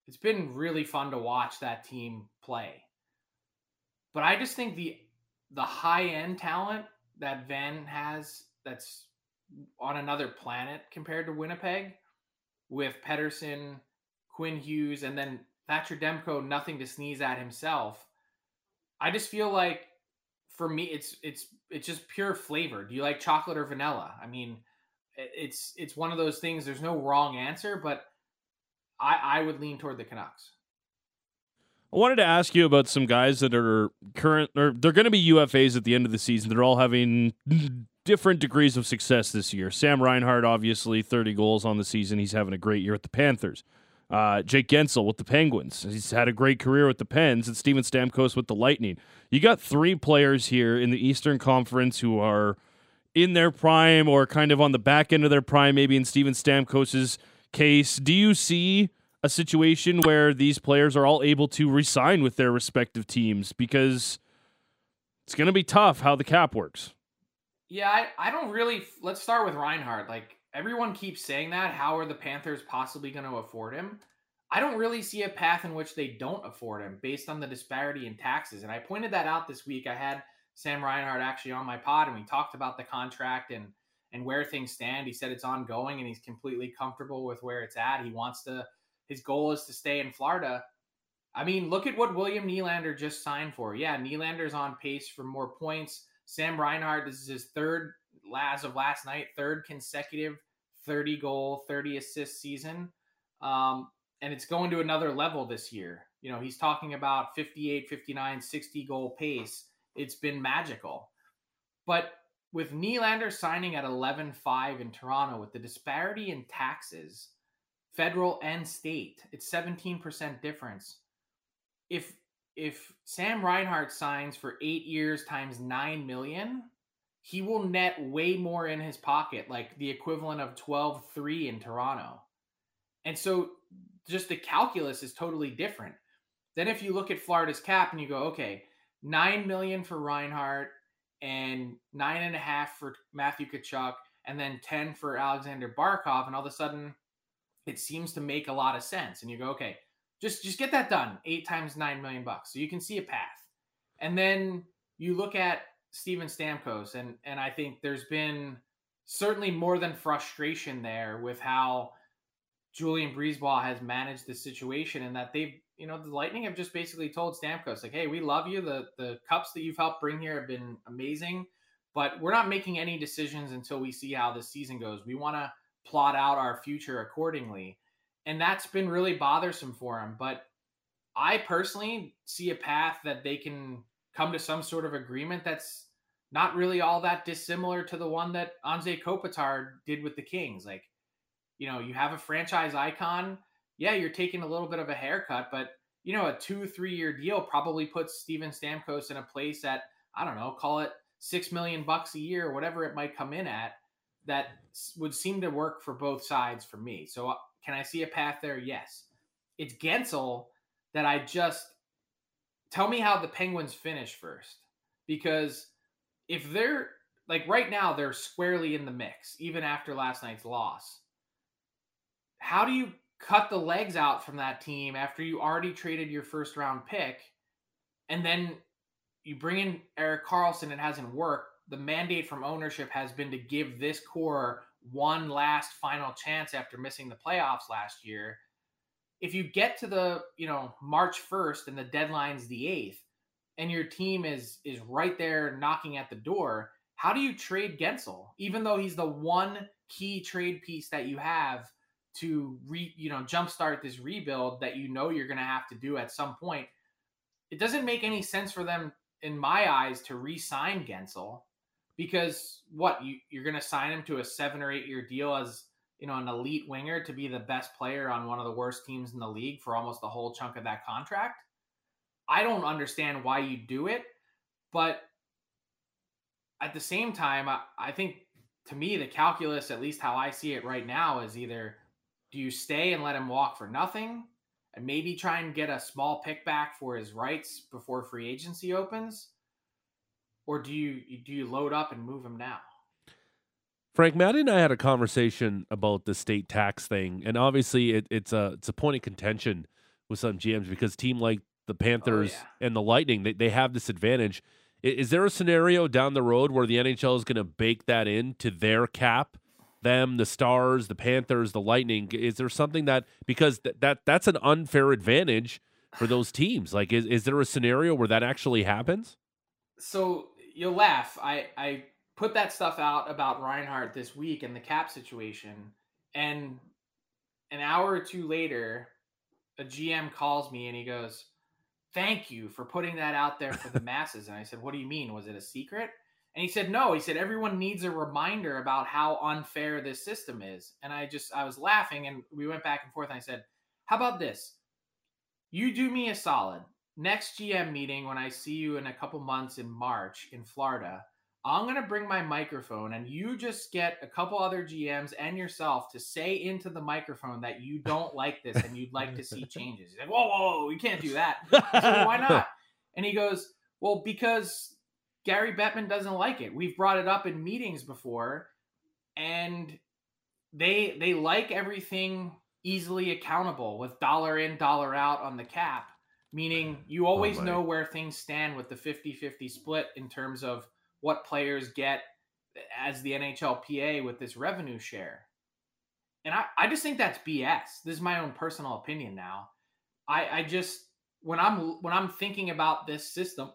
it's been really fun to watch that team play. But I just think the the high end talent that Van has that's on another planet compared to Winnipeg with Pettersson, Quinn Hughes, and then Thatcher Demko, nothing to sneeze at himself. I just feel like for me it's it's it's just pure flavor. Do you like chocolate or vanilla? I mean, it's it's one of those things. There's no wrong answer, but I I would lean toward the Canucks. I wanted to ask you about some guys that are current or they're going to be UFAs at the end of the season. They're all having different degrees of success this year. Sam Reinhart, obviously, 30 goals on the season. He's having a great year at the Panthers. Uh, Jake Guentzel with the Penguins. He's had a great career with the Pens, and Steven Stamkos with the Lightning. You got three players here in the Eastern Conference who are in their prime or kind of on the back end of their prime, maybe in Steven Stamkos's case. Do you see a situation where these players are all able to resign with their respective teams because it's going to be tough how the cap works. Yeah, I, I don't really. Let's start with Reinhart. Like everyone keeps saying that. How are the Panthers possibly going to afford him? I don't really see a path in which they don't afford him based on the disparity in taxes. And I pointed that out this week. I had Sam Reinhart actually on my pod and we talked about the contract and and where things stand. He said it's ongoing and he's completely comfortable with where it's at. He wants to his goal is to stay in Florida. I mean, look at what William Nylander just signed for. Yeah, Nylander's on pace for more points. Sam Reinhart, this is his third, last of last night, third consecutive 30 goal, 30 assist season. Um, and it's going to another level this year. You know, he's talking about 58, 59, 60 goal pace. It's been magical. But with Nylander signing at 11 5 in Toronto, with the disparity in taxes, federal and state. It's 17% difference. If if Sam Reinhart signs for 8 years times 9 million, he will net way more in his pocket, like the equivalent of 12-3 in Toronto. And so just the calculus is totally different. Then if you look at Florida's cap and you go, okay, 9 million for Reinhart and nine and a half for Matthew Tkachuk and then 10 for Alexander Barkov, and all of a sudden it seems to make a lot of sense. And you go, okay, just just get that done. Eight times nine million bucks. So you can see a path. And then you look at Steven Stamkos, and and I think there's been certainly more than frustration there with how Julien BriseBois has managed the situation and that they've you know the Lightning have just basically told Stamkos like, hey, we love you. The the cups that you've helped bring here have been amazing, but we're not making any decisions until we see how this season goes. We want to plot out our future accordingly. And that's been really bothersome for him. But I personally see a path that they can come to some sort of agreement that's not really all that dissimilar to the one that Anze Kopitar did with the Kings. Like, you know, you have a franchise icon. Yeah, you're taking a little bit of a haircut, but you know, a two, three year deal probably puts Steven Stamkos in a place at, I don't know, call it six million bucks a year, whatever it might come in at that would seem to work for both sides for me. So uh, can I see a path there? Yes. It's Guentzel that I just tell me how the Penguins finish first because if they're like right now they're squarely in the mix even after last night's loss. How do you cut the legs out from that team after you already traded your first round pick and then you bring in Erik Karlsson it hasn't worked the mandate from ownership has been to give this core one last final chance after missing the playoffs last year. If you get to the, you know, March 1st and the deadline's the 8th, and your team is is right there knocking at the door, how do you trade Guentzel? Even though he's the one key trade piece that you have to re you know jumpstart this rebuild that you know you're going to have to do at some point. It doesn't make any sense for them, in my eyes, to re-sign Guentzel because what you you're going to sign him to a seven or eight year deal as you know an elite winger to be the best player on one of the worst teams in the league for almost the whole chunk of that contract. I don't understand why you do it, but at the same time, I, I think to me the calculus, at least how I see it right now, is either do you stay and let him walk for nothing and maybe try and get a small pick back for his rights before free agency opens? Or do you do you load up and move them now? Frank, Maddie and I had a conversation about the state tax thing, and obviously it, it's a it's a point of contention with some GMs because team like the oh, Panthers and the Lightning they, they have this advantage. I- Is there a scenario down the road where the NHL is going to bake that into their cap? Them, the Stars, the Panthers, the Lightning. Is there something that because th- that that's an unfair advantage for those teams? Like, is is there a scenario where that actually happens? So you'll laugh. I I put that stuff out about Reinhart this week and the cap situation, and an hour or two later, a GM calls me and he goes, "Thank you for putting that out there for the *laughs* masses." And I said, "What do you mean? Was it a secret?" And he said, "No." He said, "Everyone needs a reminder about how unfair this system is." And I just I was laughing, and we went back and forth. And I said, "How about this? You do me a solid. Next GM meeting, when I see you in a couple months in March in Florida, I'm going to bring my microphone and you just get a couple other GMs and yourself to say into the microphone that you don't like this and you'd like to see *laughs* changes. He's like, whoa, whoa, whoa, you can't do that. *laughs* Said, "Well, why not? And he goes, well, because Gary Bettman doesn't like it. We've brought it up in meetings before and they they like everything easily accountable with dollar in dollar out on the cap meaning you oh, always my. know where things stand with the 50-50 split in terms of what players get as the NHLPA with this revenue share. And I, I just think that's BS. This is my own personal opinion now. I, I just when I'm when I'm thinking about this system,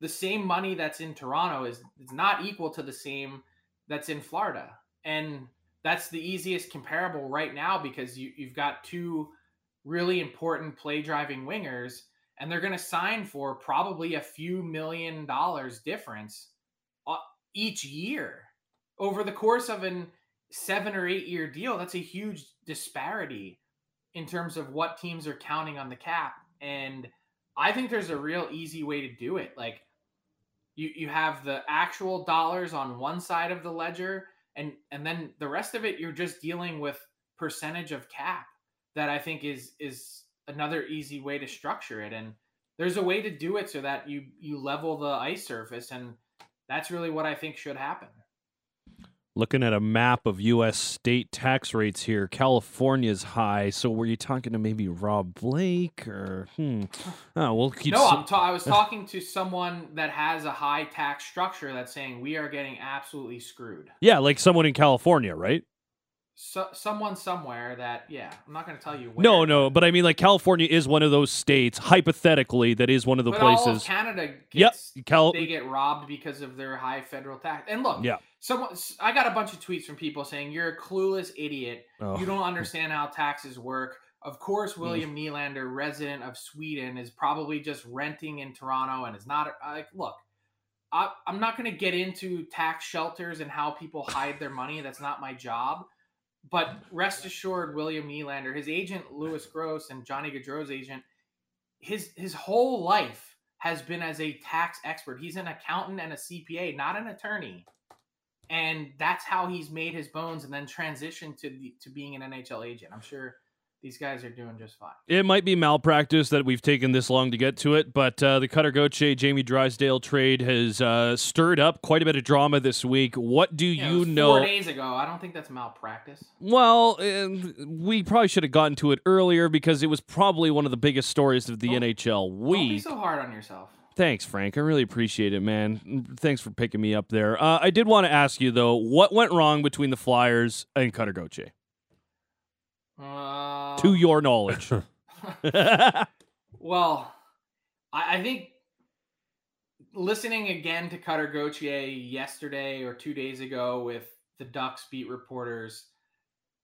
the same money that's in Toronto is is not equal to the same that's in Florida. And that's the easiest comparable right now because you, you've got two really important play driving wingers and they're going to sign for probably a few million dollars difference uh, each year over the course of an seven or eight year deal. That's a huge disparity in terms of what teams are counting on the cap. And I think there's a real easy way to do it. Like you, you have the actual dollars on one side of the ledger and and then the rest of it you're just dealing with percentage of cap that I think is is another easy way to structure it. And there's a way to do it so that you you level the ice surface, and that's really what I think should happen. Looking at a map of U.S. state tax rates here, California's high. So were you talking to maybe Rob Blake or hmm? Oh, we'll keep. no, I'm ta- I was talking to someone that has a high tax structure that's saying we are getting absolutely screwed. yeah, like someone in California, right? So, someone somewhere that yeah, I'm not going to tell you. Where, No, no, but I mean, like California is one of those states, hypothetically, that is one of the but all of places. Canada Yep, Cal- they get robbed because of their high federal tax. And look, Yeah. someone I got a bunch of tweets from people saying you're a clueless idiot. Oh. You don't understand how taxes work. Of course, mm. William Nylander, resident of Sweden, is probably just renting in Toronto and is not uh, like. Look, I, I'm not going to get into tax shelters and how people hide their money. That's not my job. But rest assured, William Nylander, his agent Lewis Gross, and Johnny Gaudreau's agent, his his whole life has been as a tax expert. He's an accountant and a CPA, not an attorney. And that's how he's made his bones and then transitioned to the, to being an NHL agent. I'm sure these guys are doing just fine. It might be malpractice that we've taken this long to get to it, but uh, the Cutter Gauthier Jamie Drysdale trade has uh, stirred up quite a bit of drama this week. What do Yeah, you know? Four days ago. I don't think that's malpractice. Well, uh, we probably should have gotten to it earlier because it was probably one of the biggest stories of the NHL week. Don't be so hard on yourself. Thanks, Frank. I really appreciate it, man. Thanks for picking me up there. Uh, I did want to ask you though, what went wrong between the Flyers and Cutter Gauthier, Uh, to your knowledge? *laughs* *laughs* Well, I, I think listening again to Cutter Gauthier yesterday or two days ago with the Ducks beat reporters,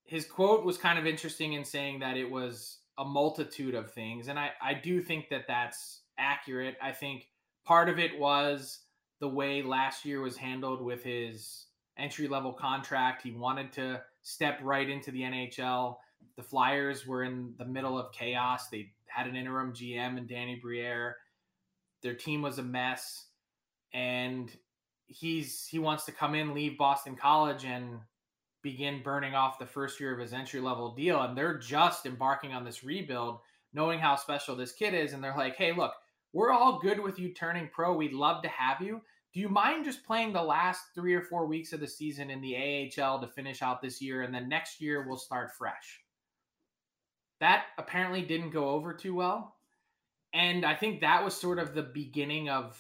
his quote was kind of interesting in saying that it was a multitude of things. And I, I do think that that's accurate. I think part of it was the way last year was handled with his entry level contract. He wanted to step right into the NHL. The Flyers were in the middle of chaos. They had an interim GM and Danny Briere. Their team was a mess. And he's he wants to come in, leave Boston College and begin burning off the first year of his entry level deal. And they're just embarking on this rebuild, knowing how special this kid is. And they're like, hey, look, we're all good with you turning pro. We'd love to have you. Do you mind just playing the last three or four weeks of the season in the AHL to finish out this year? And then next year we'll start fresh. That apparently didn't go over too well. And I think that was sort of the beginning of,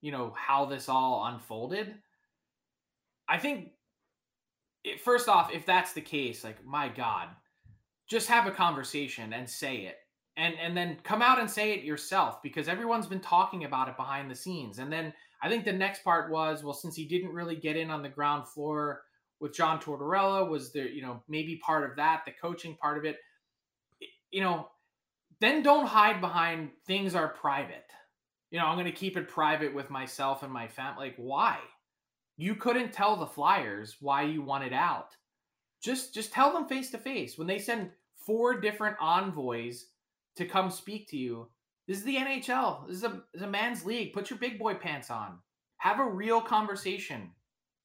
you know, how this all unfolded. I think, it, first off, if that's the case, like, my God, just have a conversation and say it and and then come out and say it yourself because everyone's been talking about it behind the scenes and then i think the next part was well since he didn't really get in on the ground floor with john tortorella was there you know maybe part of that the coaching part of it you know then don't hide behind things are private you know i'm going to keep it private with myself and my family like why you couldn't tell the flyers why you wanted out just just tell them face to face when they send four different envoys to come speak to you. This is the NHL. This is a, this is a man's league. Put your big boy pants on. Have a real conversation.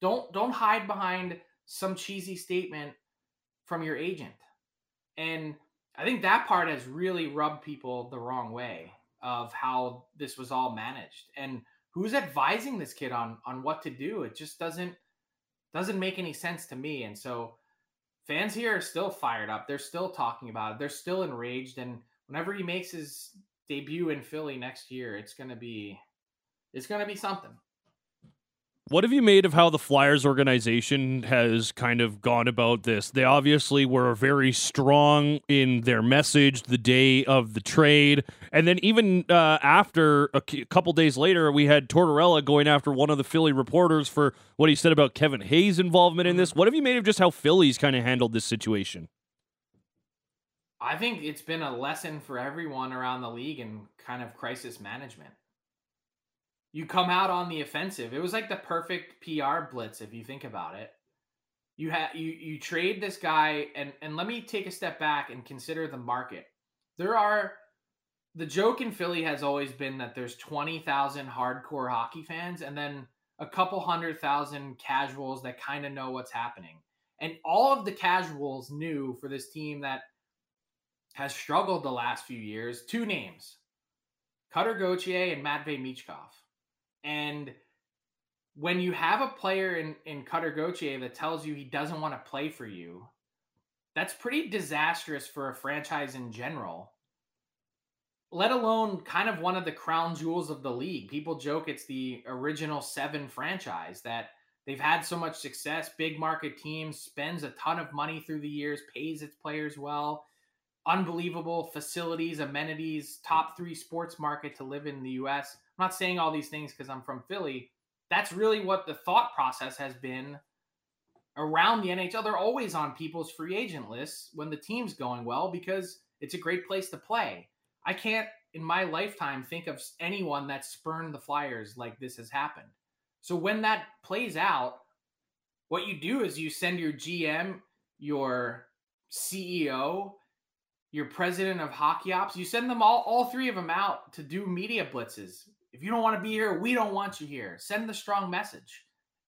Don't don't hide behind some cheesy statement from your agent. And I think that part has really rubbed people the wrong way of how this was all managed and who's advising this kid on on what to do. It just doesn't doesn't make any sense to me. And so fans here are still fired up. They're still talking about it. They're still enraged and whenever he makes his debut in Philly next year, it's gonna be it's gonna be something. What have you made of how the Flyers organization has kind of gone about this? They obviously were very strong in their message the day of the trade. And then, even uh, after a couple days later, we had Tortorella going after one of the Philly reporters for what he said about Kevin Hayes' involvement in this. What have you made of just how Philly's kind of handled this situation? I think it's been a lesson for everyone around the league in kind of crisis management. You come out on the offensive. It was like the perfect PR blitz if you think about it. You have you you trade this guy and and let me take a step back and consider the market. There are the joke in Philly has always been that there's 20,000 hardcore hockey fans and then a couple hundred thousand casuals that kind of know what's happening. And all of the casuals knew for this team that has struggled the last few years. Two names, Cutter Gauthier and Matvey Michkov. And when you have a player in, in Cutter Gauthier that tells you he doesn't want to play for you, that's pretty disastrous for a franchise in general. Let alone kind of one of the crown jewels of the league. People joke it's the original seven franchise that they've had so much success, big market team, spends a ton of money through the years, pays its players well unbelievable facilities, amenities, top three sports market to live in the US. I'm not saying all these things because I'm from Philly. That's really what the thought process has been around the NHL. They're always on people's free agent lists when the team's going well because it's a great place to play. I can't, in my lifetime, think of anyone that spurned the Flyers like this has happened. So when that plays out, what you do is you send your GM, your CEO, your president of hockey ops, you send them all, all three of them out to do media blitzes. If you don't want to be here, we don't want you here. Send the strong message.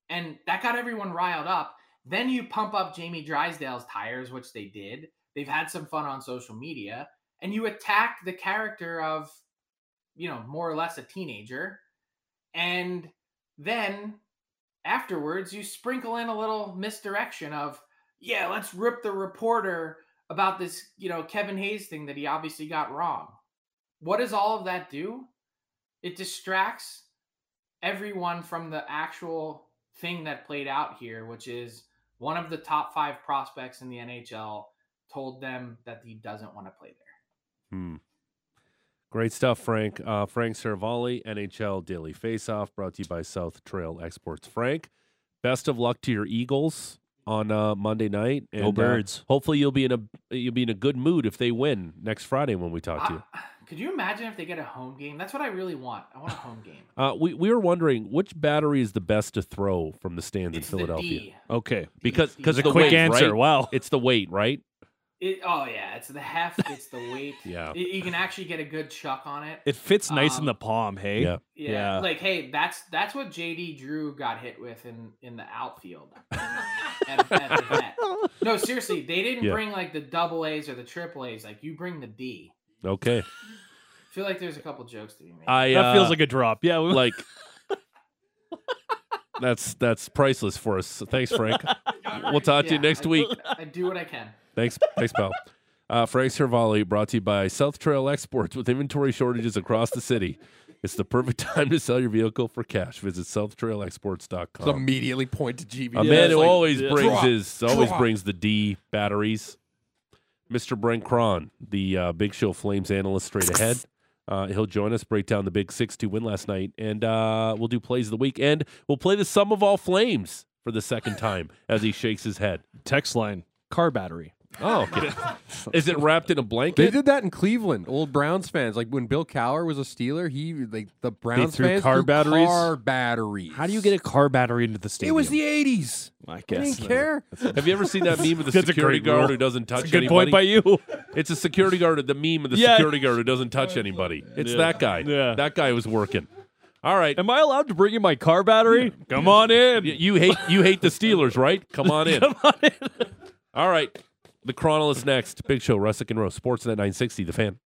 And that got everyone riled up. Then you pump up Jamie Drysdale's tires, which they did. They've had some fun on social media. And you attack the character of, you know, more or less a teenager. And then afterwards, you sprinkle in a little misdirection of, yeah, let's rip the reporter about this, you know, Kevin Hayes thing that he obviously got wrong. What does all of that do? It distracts everyone from the actual thing that played out here, which is one of the top five prospects in the NHL told them that he doesn't want to play there. Hmm. Great stuff, Frank. Uh, Frank Seravalli, NHL Daily Faceoff, brought to you by South Trail Exports. Frank, best of luck to your Eagles on uh, Monday night. And, Go uh, Birds. hopefully, you'll be in a you'll be in a good mood if they win next Friday when we talk to you. Could you imagine if they get a home game? That's what I really want. I want a home game. *laughs* Uh, we we were wondering which battery is the best to throw from the stands It's in the Philadelphia. D. Okay. Because because a the quick weight, answer. right? Wow. It's the weight, right? It, oh yeah, it's the heft, it's the weight. *laughs* Yeah. Y- you can actually get a good chuck on it. It fits nice in Um, the palm, hey? Yeah. Yeah, Yeah. like hey, that's that's what JD Drew got hit with in in the outfield. *laughs* at, at the vet. No, seriously, they didn't Yeah. bring like the double A's or the triple A's. Like you bring the D. Okay. I feel like there's a couple jokes to be made. I That feels uh, like a drop. Yeah. we- *laughs* like that's that's priceless for us. Thanks, Frank. We'll talk to you Yeah, next I- week. I do what I can. Thanks, thanks, pal. Uh, Frank Seravalli brought to you by South Trail Exports. With inventory shortages across the city, it's the perfect *laughs* time to sell your vehicle for cash. Visit southtrailexports.com. So immediately point to GB. A man who Like, always yeah. brings Drop, his always drop. brings the D batteries. Mr. Brent Krahn, the uh, Big Show Flames analyst, straight ahead. Uh, he'll join us, break down the big six-two win last night, and uh, we'll do plays of the week, and we'll play the sum of all flames for the second time as he shakes his head. Text line. Car battery. Oh, okay. *laughs* is it wrapped in a blanket? They did that in Cleveland. Old Browns fans, like when Bill Cowher was a Steeler, he like the Browns threw fans car threw batteries? Car batteries. How do you get a car battery into the stadium? It was the '80s. I I guess. didn't care. Have you ever seen that meme of the *laughs* That's security guard rule. who doesn't touch That's a good anybody? point by you. *laughs* It's a security guard. The meme of the Yeah. security guard who doesn't touch anybody. It's Yeah. that guy. Yeah. That guy was working. All right. Am I allowed to bring in my car battery? Come on in. You hate you hate the Steelers, right? Come on in. Come on in. All right. The Chronolist next. Big Show, Russick and Rose, Sportsnet 960, The Fan.